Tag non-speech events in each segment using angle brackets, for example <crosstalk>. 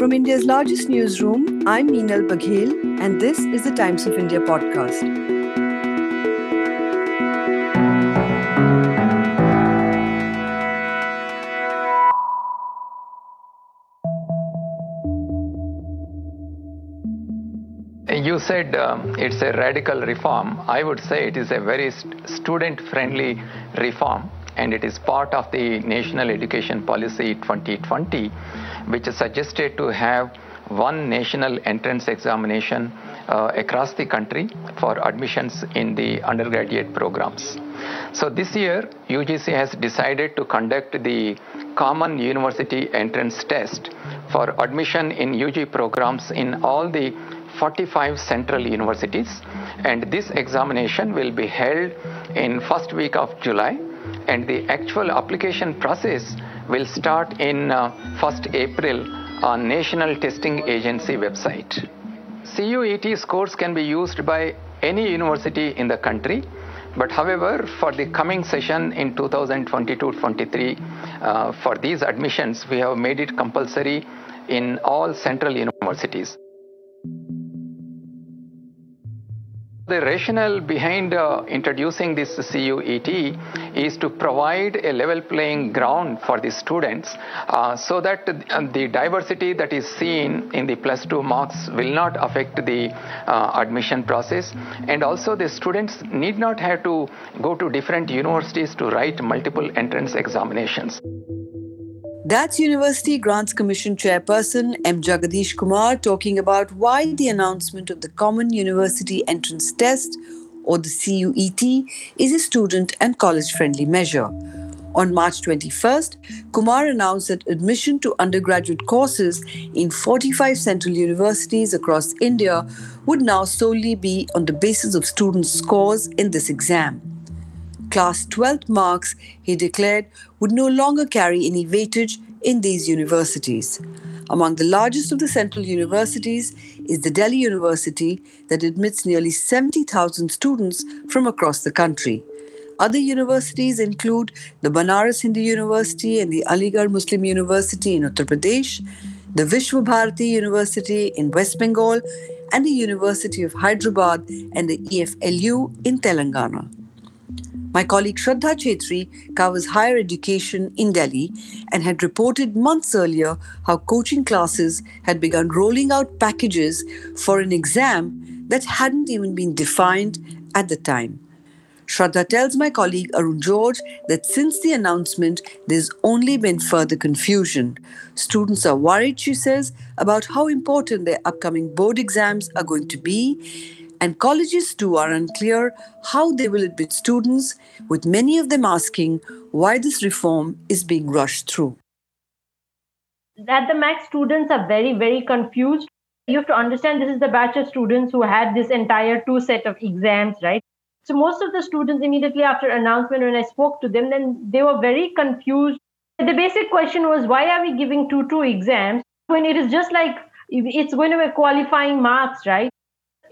From India's largest newsroom, I'm Meenal Baghel, and this is the Times of India podcast. You said um, it's a radical reform. I would say it is a very st- student friendly reform and it is part of the National Education Policy 2020, which is suggested to have one national entrance examination uh, across the country for admissions in the undergraduate programs. So this year, UGC has decided to conduct the Common University Entrance Test for admission in UG programs in all the 45 central universities. And this examination will be held in first week of July and the actual application process will start in uh, 1st April on National Testing Agency website. CUET scores can be used by any university in the country but however for the coming session in 2022-23 uh, for these admissions we have made it compulsory in all central universities. The rationale behind uh, introducing this CUET is to provide a level playing ground for the students uh, so that uh, the diversity that is seen in the plus two marks will not affect the uh, admission process. And also, the students need not have to go to different universities to write multiple entrance examinations. That's University Grants Commission Chairperson M. Jagadish Kumar talking about why the announcement of the Common University Entrance Test, or the CUET, is a student and college friendly measure. On March 21st, Kumar announced that admission to undergraduate courses in 45 central universities across India would now solely be on the basis of students' scores in this exam. Class 12th marks, he declared, would no longer carry any weightage in these universities. Among the largest of the central universities is the Delhi University that admits nearly 70,000 students from across the country. Other universities include the Banaras Hindu University and the Aligarh Muslim University in Uttar Pradesh, the Vishwa Bharati University in West Bengal, and the University of Hyderabad and the EFLU in Telangana. My colleague Shradha Chettri covers higher education in Delhi and had reported months earlier how coaching classes had begun rolling out packages for an exam that hadn't even been defined at the time. Shraddha tells my colleague Arun George that since the announcement, there's only been further confusion. Students are worried, she says, about how important their upcoming board exams are going to be and colleges too are unclear how they will admit students, with many of them asking why this reform is being rushed through. At the max, students are very, very confused. You have to understand this is the batch of students who had this entire two set of exams, right? So most of the students immediately after announcement, when I spoke to them, then they were very confused. The basic question was, why are we giving two two exams when it is just like it's going to be qualifying marks, right?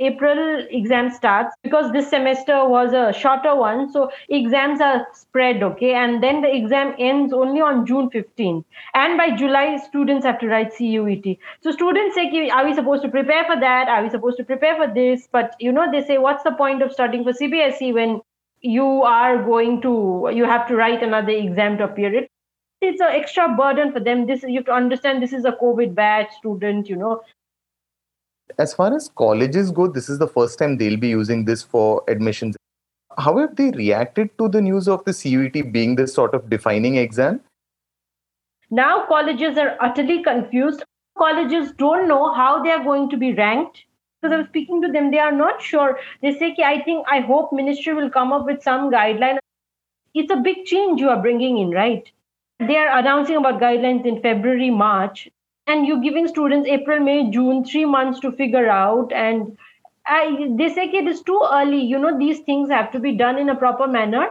April exam starts because this semester was a shorter one. So exams are spread, okay? And then the exam ends only on June 15th. And by July, students have to write CUET. So students say, are we supposed to prepare for that? Are we supposed to prepare for this? But, you know, they say, what's the point of studying for CBSE when you are going to, you have to write another exam to appear it? It's an extra burden for them. This you have to understand. This is a COVID batch student. You know, as far as colleges go, this is the first time they'll be using this for admissions. How have they reacted to the news of the CUET being this sort of defining exam? Now colleges are utterly confused. Colleges don't know how they are going to be ranked. Because I was speaking to them, they are not sure. They say, I think, I hope ministry will come up with some guideline. It's a big change you are bringing in, right? They are announcing about guidelines in February, March and you're giving students April, May, June, three months to figure out. And I, they say it is too early. You know, these things have to be done in a proper manner.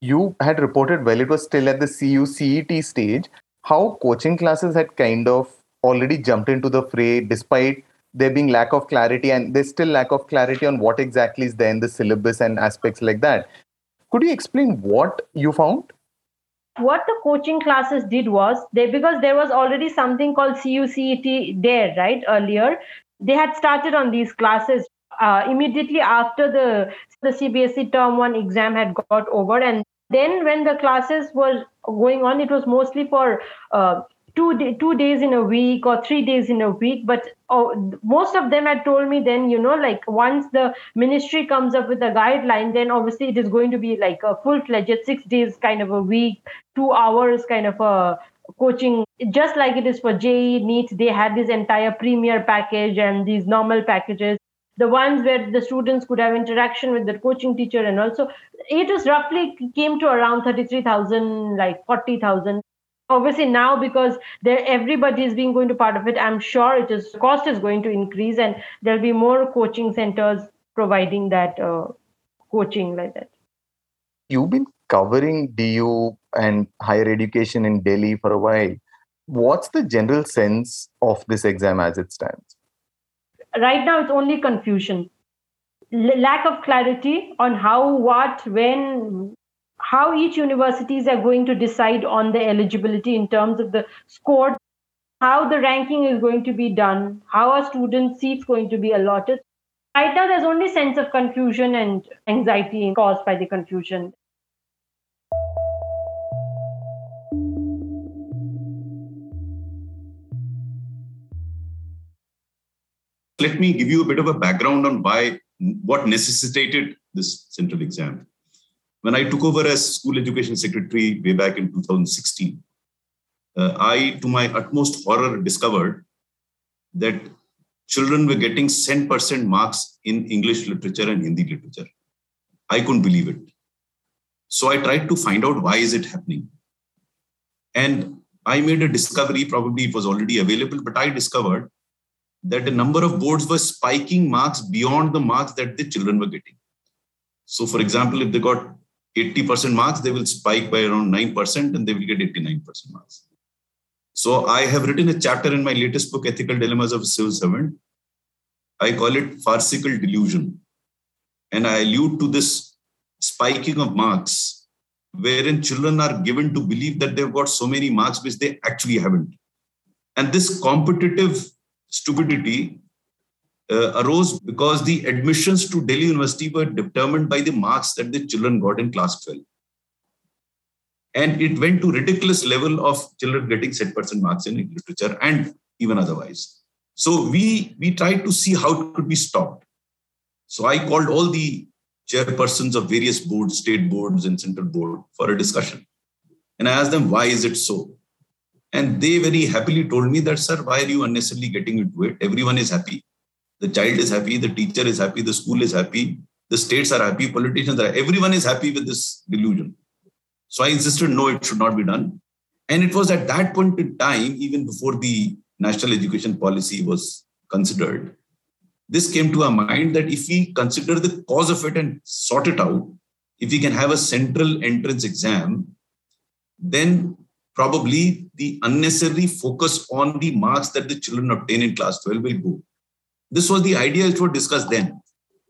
You had reported while it was still at the CU CET stage, how coaching classes had kind of already jumped into the fray despite there being lack of clarity and there's still lack of clarity on what exactly is there in the syllabus and aspects like that. Could you explain what you found? What the coaching classes did was they because there was already something called CUCET there, right? Earlier, they had started on these classes uh, immediately after the the CBSE term one exam had got over, and then when the classes were going on, it was mostly for uh, two day, two days in a week or three days in a week. But oh, most of them had told me then, you know, like once the ministry comes up with a guideline, then obviously it is going to be like a full fledged six days kind of a week, two hours kind of a coaching just like it is for JEE NEET they had this entire premier package and these normal packages the ones where the students could have interaction with the coaching teacher and also it was roughly came to around 33000 like 40000 obviously now because there everybody is being going to part of it i'm sure it is cost is going to increase and there'll be more coaching centers providing that uh, coaching like that. You've been covering du and higher education in delhi for a while. What's the general sense of this exam as it stands? Right now it's only confusion. L- lack of clarity on how what when how each universities are going to decide on the eligibility in terms of the score how the ranking is going to be done how are student seats going to be allotted right now there's only sense of confusion and anxiety caused by the confusion let me give you a bit of a background on why what necessitated this central exam. When I took over as school education secretary way back in 2016, uh, I, to my utmost horror, discovered that children were getting 10% marks in English literature and Hindi literature. I couldn't believe it. So I tried to find out why is it happening. And I made a discovery, probably it was already available, but I discovered that a number of boards were spiking marks beyond the marks that the children were getting. So, for example, if they got 80% marks, they will spike by around 9% and they will get 89% marks. So, I have written a chapter in my latest book, Ethical Dilemmas of a Civil Servant. I call it farcical delusion. And I allude to this spiking of marks, wherein children are given to believe that they've got so many marks which they actually haven't. And this competitive stupidity uh, arose because the admissions to Delhi University were determined by the marks that the children got in class 12. And it went to ridiculous level of children getting set percent marks in literature and even otherwise. So we, we tried to see how it could be stopped. So I called all the chairpersons of various boards, state boards and central board for a discussion. And I asked them, why is it so? And they very happily told me that, sir, why are you unnecessarily getting into it? Everyone is happy. The child is happy, the teacher is happy, the school is happy, the states are happy, politicians are everyone is happy with this delusion. So I insisted, no, it should not be done. And it was at that point in time, even before the national education policy was considered, this came to our mind that if we consider the cause of it and sort it out, if we can have a central entrance exam, then probably the unnecessary focus on the marks that the children obtain in class 12 will go. This was the idea which was discussed then.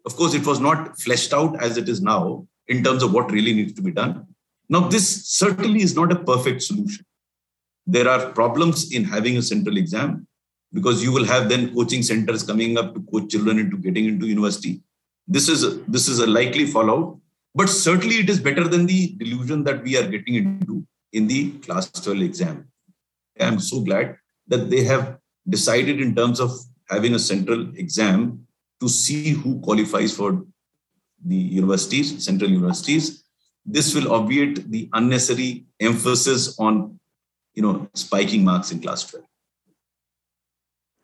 Of course, it was not fleshed out as it is now in terms of what really needs to be done. Now, this certainly is not a perfect solution. There are problems in having a central exam because you will have then coaching centers coming up to coach children into getting into university. This is a, this is a likely fallout, but certainly it is better than the delusion that we are getting into in the class 12 exam. I'm so glad that they have decided in terms of having a central exam to see who qualifies for the universities, central universities. This will obviate the unnecessary emphasis on, you know, spiking marks in class 12.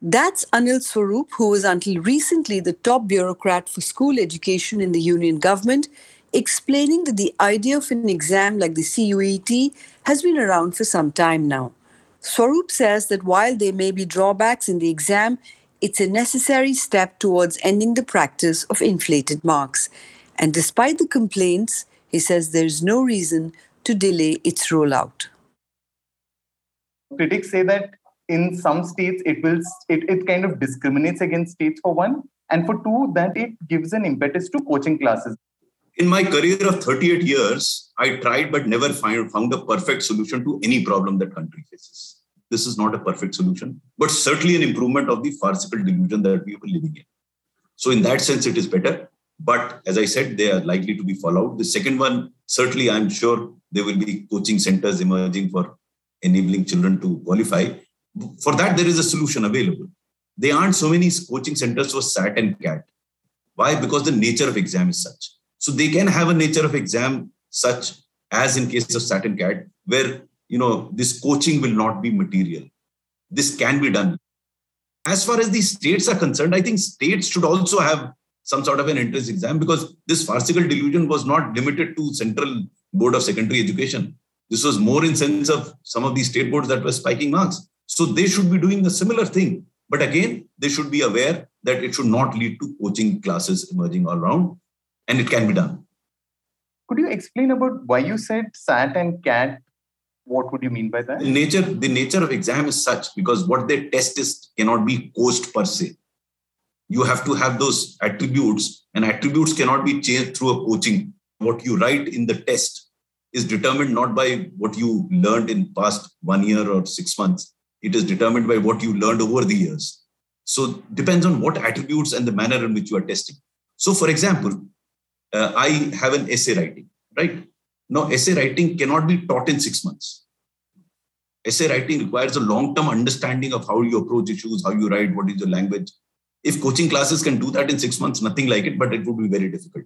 That's Anil Swarup, who was until recently the top bureaucrat for school education in the union government explaining that the idea of an exam like the CUET has been around for some time now. Swarup says that while there may be drawbacks in the exam, it's a necessary step towards ending the practice of inflated marks. And despite the complaints, he says there is no reason to delay its rollout. Critics say that in some states it will it, it kind of discriminates against states for one, and for two, that it gives an impetus to coaching classes In my career of 38 years, I tried but never find, found a perfect solution to any problem that country faces. This is not a perfect solution, but certainly an improvement of the farcical delusion that we were living in. So, in that sense, it is better. But as I said, they are likely to be followed. The second one, certainly, I'm sure there will be coaching centers emerging for enabling children to qualify. For that, there is a solution available. There aren't so many coaching centers for SAT and CAT. Why? Because the nature of exam is such. So they can have a nature of exam such as in case of SAT and CAT, where you know this coaching will not be material. This can be done. As far as the states are concerned, I think states should also have some sort of an entrance exam because this farcical delusion was not limited to Central Board of Secondary Education. This was more in sense of some of these state boards that were spiking marks. So they should be doing a similar thing. But again, they should be aware that it should not lead to coaching classes emerging all around, and it can be done. Could you explain about why you said SAT and CAT? What would you mean by that? The nature, the nature of exam is such because what they test is cannot be coached per se. You have to have those attributes, and attributes cannot be changed through a coaching. What you write in the test is determined not by what you learned in past one year or six months, it is determined by what you learned over the years. So depends on what attributes and the manner in which you are testing. So, for example, uh, I have an essay writing, right? Now, essay writing cannot be taught in six months. Essay writing requires a long-term understanding of how you approach issues, how you write, what is your language. If coaching classes can do that in six months, nothing like it, but it would be very difficult.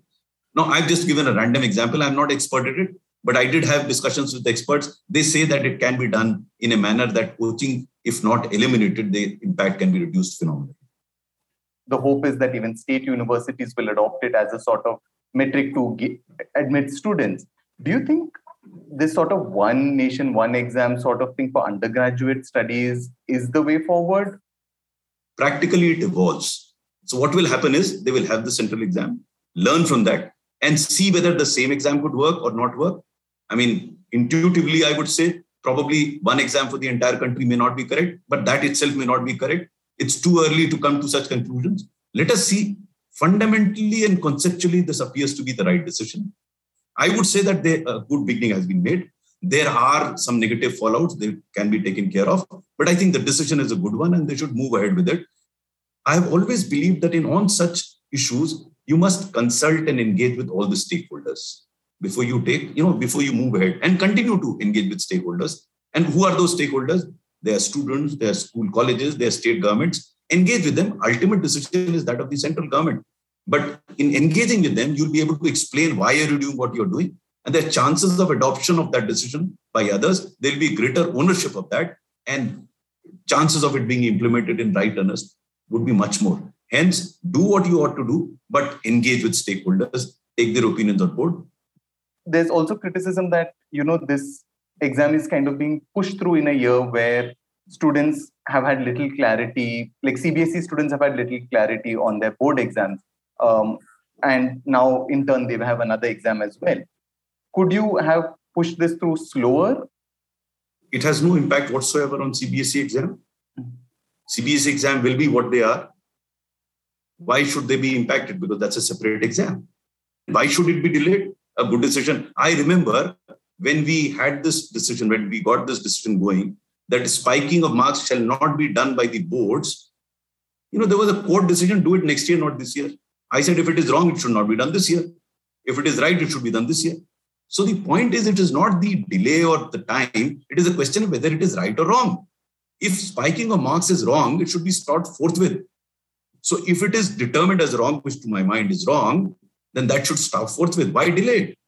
Now, I've just given a random example. I'm not expert at it, but I did have discussions with experts. They say that it can be done in a manner that coaching, if not eliminated, the impact can be reduced phenomenally. The hope is that even state universities will adopt it as a sort of metric to get, admit students. Do you think this sort of one nation, one exam sort of thing for undergraduate studies is the way forward? Practically, it evolves. So, what will happen is they will have the central exam, learn from that, and see whether the same exam could work or not work. I mean, intuitively, I would say probably one exam for the entire country may not be correct, but that itself may not be correct. It's too early to come to such conclusions. Let us see. Fundamentally and conceptually, this appears to be the right decision. I would say that they, a good beginning has been made. There are some negative fallouts they can be taken care of, but I think the decision is a good one and they should move ahead with it. I have always believed that in on such issues, you must consult and engage with all the stakeholders before you take, you know, before you move ahead and continue to engage with stakeholders. And who are those stakeholders? They are students, they are school colleges, they are state governments. Engage with them. Ultimate decision is that of the central government. But in engaging with them, you'll be able to explain why are you doing what you're doing. And the chances of adoption of that decision by others, there'll be greater ownership of that. And chances of it being implemented in right earnest would be much more. Hence, do what you ought to do, but engage with stakeholders, take their opinions on board, there's also criticism that you know this exam is kind of being pushed through in a year where students have had little clarity like cbse students have had little clarity on their board exams um, and now in turn they have another exam as well. Could you have pushed this through slower? It has no impact whatsoever on cbse exam. Cbse exam will be what they are. Why should they be impacted? Because that's a separate exam. Why should it be delayed? A good decision. I remember when we had this decision, when we got this decision going, that spiking of marks shall not be done by the boards. You know, there was a court decision, do it next year, not this year. I said, if it is wrong, it should not be done this year. If it is right, it should be done this year. So the point is, it is not the delay or the time, it is a question of whether it is right or wrong. If spiking of marks is wrong, it should be stopped forthwith. So if it is determined as wrong, which to my mind is wrong, then that should stop forthwith. Why delay it?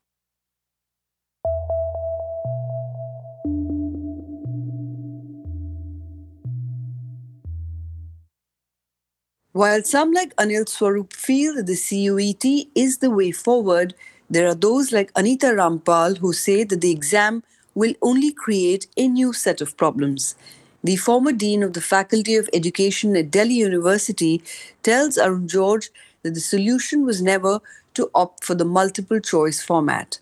While some like Anil Swarup feel that the CUET is the way forward, there are those like Anita Rampal who say that the exam will only create a new set of problems. The former dean of the Faculty of Education at Delhi University tells Arun George that the solution was never to opt for the multiple choice format.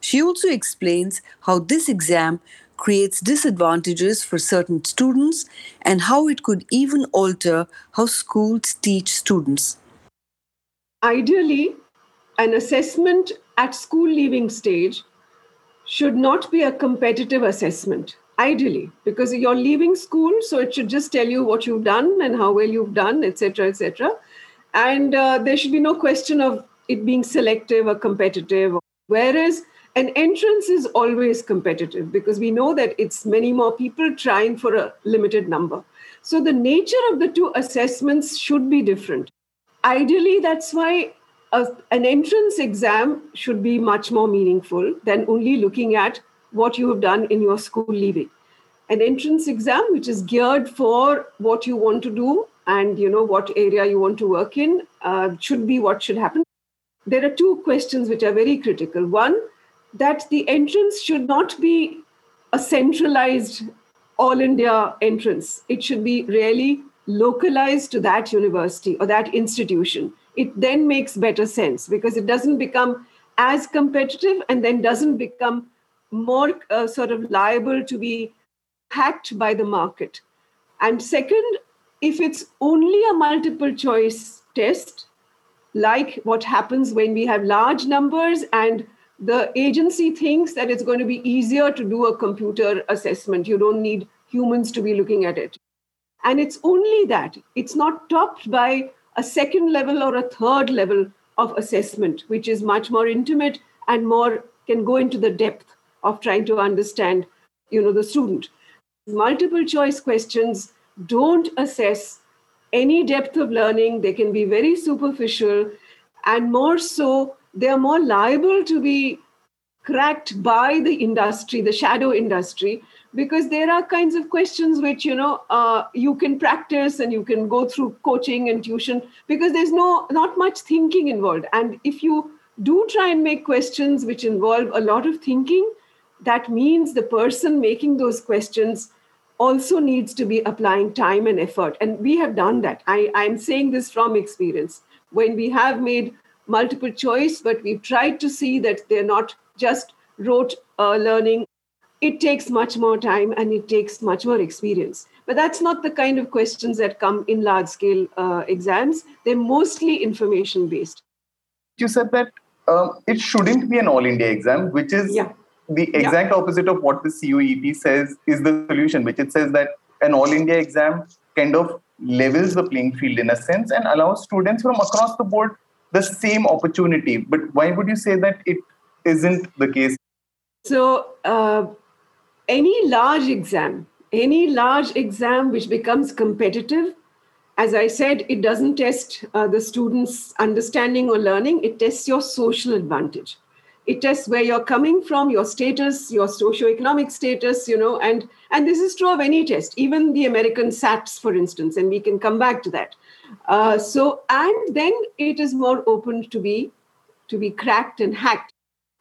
She also explains how this exam creates disadvantages for certain students and how it could even alter how schools teach students. Ideally, an assessment at school leaving stage should not be a competitive assessment ideally because you're leaving school so it should just tell you what you've done and how well you've done etc etc and uh, there should be no question of it being selective or competitive whereas an entrance is always competitive because we know that it's many more people trying for a limited number. So the nature of the two assessments should be different. Ideally that's why a, an entrance exam should be much more meaningful than only looking at what you have done in your school leaving. An entrance exam which is geared for what you want to do and you know what area you want to work in uh, should be what should happen. There are two questions which are very critical. One that the entrance should not be a centralized all india entrance it should be really localized to that university or that institution it then makes better sense because it doesn't become as competitive and then doesn't become more uh, sort of liable to be hacked by the market. And second, if it's only a multiple choice test, like what happens when we have large numbers and the agency thinks that it's going to be easier to do a computer assessment. You don't need humans to be looking at it. And it's only that. It's not topped by a second level or a third level of assessment, which is much more intimate and more can go into the depth of trying to understand you know the student multiple choice questions don't assess any depth of learning they can be very superficial and more so they are more liable to be cracked by the industry the shadow industry because there are kinds of questions which you know uh, you can practice and you can go through coaching and tuition because there's no not much thinking involved and if you do try and make questions which involve a lot of thinking that means the person making those questions also needs to be applying time and effort. And we have done that. I, I'm saying this from experience. When we have made multiple choice, but we've tried to see that they're not just rote uh, learning, it takes much more time and it takes much more experience. But that's not the kind of questions that come in large scale uh, exams. They're mostly information based. You said that um, it shouldn't be an all India exam, which is yeah the exact yeah. opposite of what the CUET says is the solution, which it says that an all India exam kind of levels the playing field in a sense and allows students from across the board the same opportunity. But why would you say that it isn't the case? So, uh, any large exam, any large exam which becomes competitive, as I said, it doesn't test uh, the students' understanding or learning, it tests your social advantage it tests where you're coming from your status your socioeconomic status you know and and this is true of any test even the american sats for instance and we can come back to that uh, so and then it is more open to be to be cracked and hacked.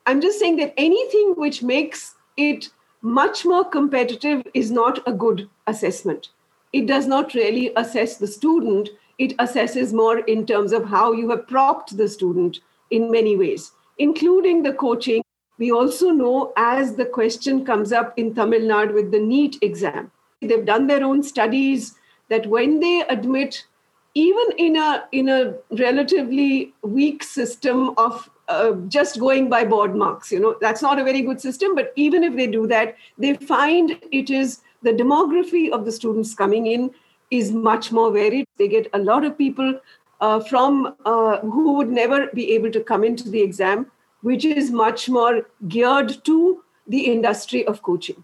I'm just saying that anything which makes it much more competitive is not a good assessment. It does not really assess the student. It assesses more in terms of how you have propped the student in many ways including the coaching. We also know as the question comes up in Tamil Nadu with the NEET exam, they've done their own studies that when they admit, even in a in a relatively weak system of uh, just going by board marks, you know, that's not a very good system. But even if they do that, they find it is the demography of the students coming in is much more varied. They get a lot of people uh, from uh, who would never be able to come into the exam, which is much more geared to the industry of coaching.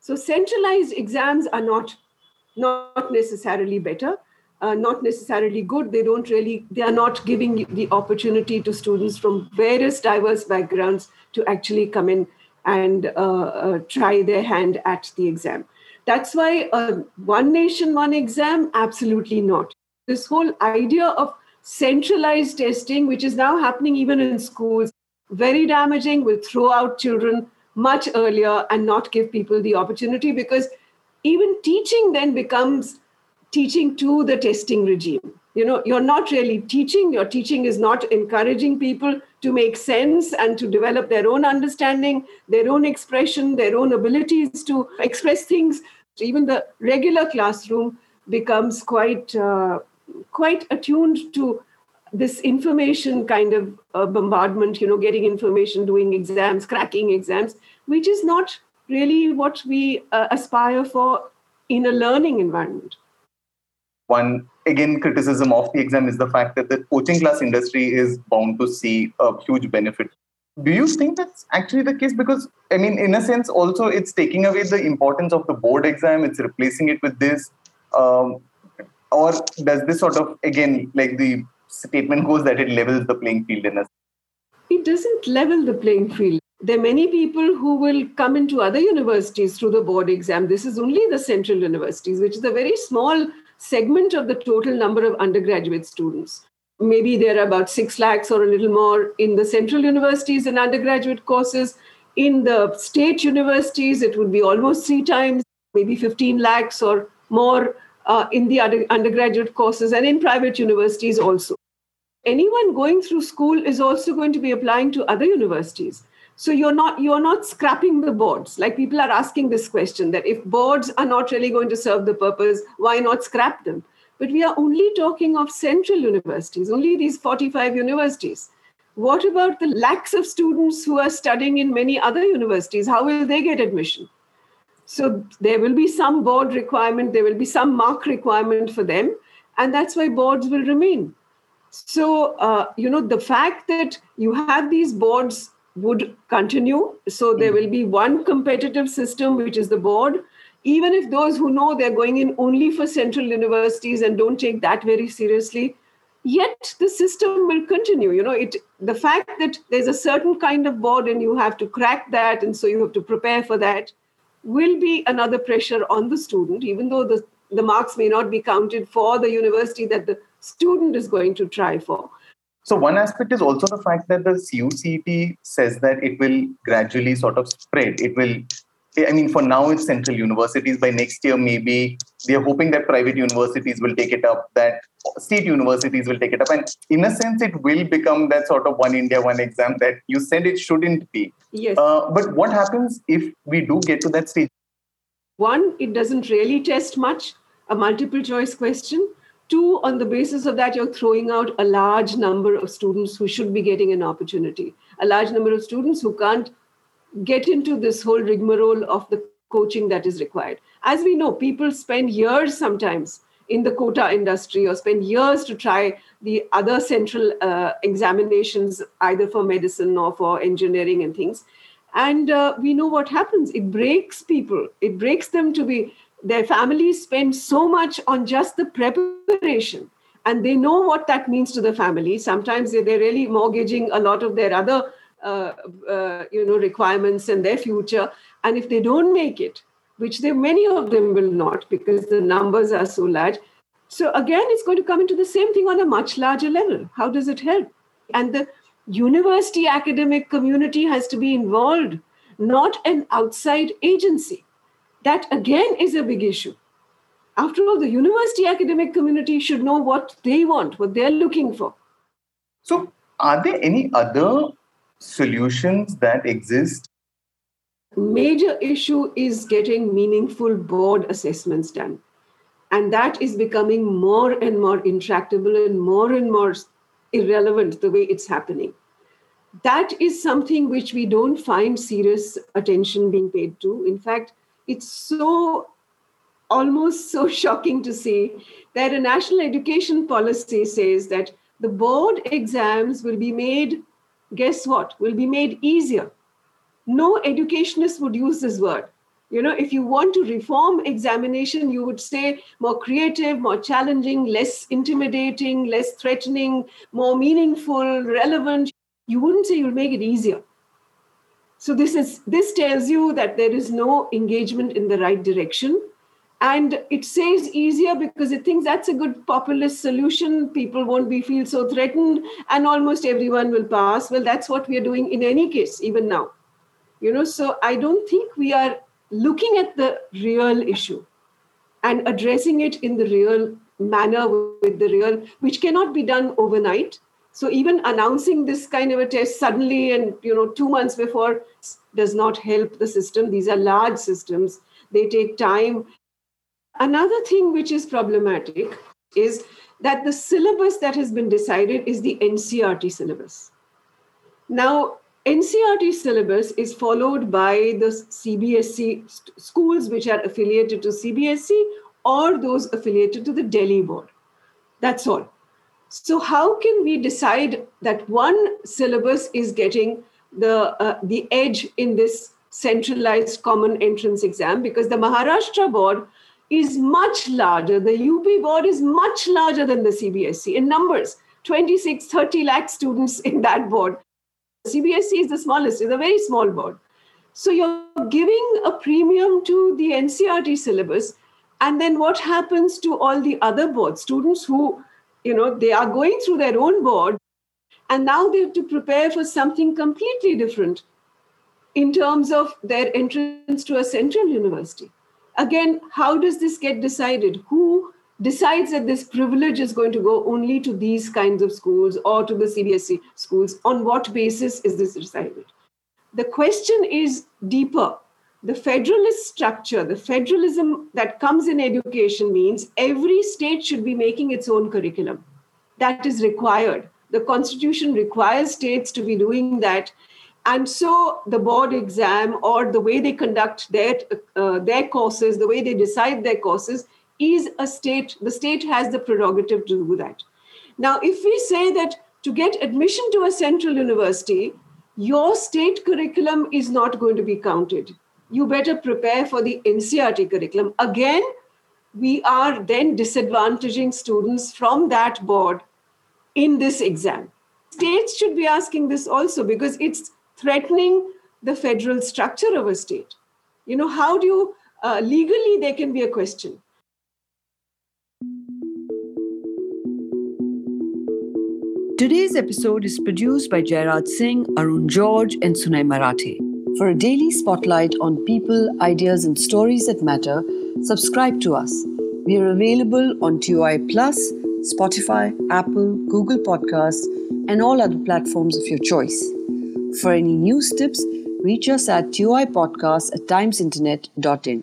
So centralized exams are not not necessarily better, uh, not necessarily good. They don't really they are not giving the opportunity to students from various diverse backgrounds to actually come in and uh, uh, try their hand at the exam. That's why uh, one nation, one exam, absolutely not this whole idea of centralized testing, which is now happening even in schools, very damaging, will throw out children much earlier and not give people the opportunity because even teaching then becomes teaching to the testing regime. You know, you're not really teaching, your teaching is not encouraging people to make sense and to develop their own understanding, their own expression, their own abilities to express things. Even the regular classroom becomes quite uh, quite attuned to this information kind of uh, bombardment, you know, getting information, doing exams, cracking exams, which is not really what we uh, aspire for in a learning environment. One, again, criticism of the exam is the fact that the coaching class industry is bound to see a huge benefit. Do you think that's actually the case? Because, I mean, in a sense, also it's taking away the importance of the board exam, it's replacing it with this. Um, or does this sort of, again, like the statement goes that it levels the playing field in a it doesn't level the playing field there are many people who will come into other universities through the board exam this is only the central universities which is a very small segment of the total number of undergraduate students maybe there are about 6 lakhs or a little more in the central universities and undergraduate courses in the state universities it would be almost three times maybe 15 lakhs or more uh, in the undergraduate courses and in private universities also. Anyone going through school is also going to be applying to other universities. So you're not you're not scrapping the boards. Like people are asking this question that if boards are not really going to serve the purpose, why not scrap them? But we are only talking of central universities, only these 45 universities. What about the lakhs of students who are studying in many other universities? How will they get admission? So there will be some board requirement, there will be some mark requirement for them, and that's why boards will remain. So, uh, you know, the fact that you have these boards would continue. So there will be one competitive system, which is the board. Even if those who know they're going in only for central universities and don't take that very seriously, yet the system will continue. You know, it the fact that there's a certain kind of board and you have to crack that, and so you have to prepare for that will be another pressure on the student, even though the, the marks may not be counted for the university that the student is going to try for. So, one aspect is also the fact that the CUCET says that it will gradually sort of spread. It will I mean, for now, it's central universities. By next year, maybe they're hoping that private universities will take it up, that state universities will take it up. And in a sense, it will become that sort of one India, one exam that you said it shouldn't be. Yes. Uh, but what happens if we do get to that stage? One, it doesn't really test much, a multiple choice question. Two, on the basis of that, you're throwing out a large number of students who should be getting an opportunity, a large number of students who can't get into this whole rigmarole of the coaching that is required. As we know, people spend years sometimes in the Kota industry or spend years to try the other central uh, examinations, either for medicine or for engineering and things. And uh, we know what happens. It breaks people, it breaks them to be, their families spend so much on just the preparation. And they know what that means to the family. Sometimes they're really mortgaging a lot of their other uh, uh, you know requirements and their future and if they don't make it which they many of them will not because the numbers are so large so again it's going to come into the same thing on a much larger level how does it help and the university academic community has to be involved not an outside agency that again is a big issue after all the university academic community should know what they want what they're looking for so are there any other solutions that exist? Major issue is getting meaningful board assessments done. And that is becoming more and more intractable and more and more irrelevant the way it's happening. That is something which we don't find serious attention being paid to. In fact, it's so almost so <laughs> shocking to see that a national education policy says that the board exams will be made guess what? Will be made easier. No educationist would use this word. You know, if you want to reform examination, you would say more creative, more challenging, less intimidating, less threatening, more meaningful, relevant. You wouldn't say you'll make it easier. So this is this tells you that there is no engagement in the right direction. And it says easier because it thinks that's a good populist solution. People won't be feel so threatened and almost everyone will pass. Well that's what we are doing in any case even now. You know so i don't think we are looking at the real issue and addressing it in the real manner with the real which cannot be done overnight so even announcing this kind of a test suddenly and you know 2 months before does not help the system these are large systems they take time Another thing which is problematic is that the syllabus that has been decided is the NCERT syllabus. Now, NCERT syllabus is followed by the CBSE st- schools which are affiliated to CBSE or those affiliated to the Delhi board. That's all. So, how can we decide that one syllabus is getting the, uh, the edge in this centralized common entrance exam? Because the Maharashtra board is much larger. The UP board is much larger than the CBSE in numbers 26, 30 lakh students in that board. CBSE is the smallest, it's a very small board. So you're giving a premium to the NCERT syllabus. And then what happens to all the other boards? Students who, you know, they are going through their own board and now they have to prepare for something completely different in terms of their entrance to a central university again, how does this get decided? Who decides that this privilege is going to go only to these kinds of schools or to the CBSE schools? On what basis is this decided? The question is deeper. The federalist structure, the federalism that comes in education means every state should be making its own curriculum. That is required. The constitution requires states to be doing that and so the board exam or the way they conduct their uh, their courses the way they decide their courses is a state the state has the prerogative to do that now if we say that to get admission to a central university your state curriculum is not going to be counted you better prepare for the ncert curriculum again we are then disadvantaging students from that board in this exam states should be asking this also because it's threatening the federal structure of a state. You know, how do you, uh, legally, there can be a question. Today's episode is produced by Jairaj Singh, Arun George, and Sunay Marathe. For a daily spotlight on people, ideas, and stories that matter, subscribe to us. We are available on TOI Plus, Spotify, Apple, Google Podcasts, and all other platforms of your choice. For any news tips, reach us at toipodcast at timesinternet.in.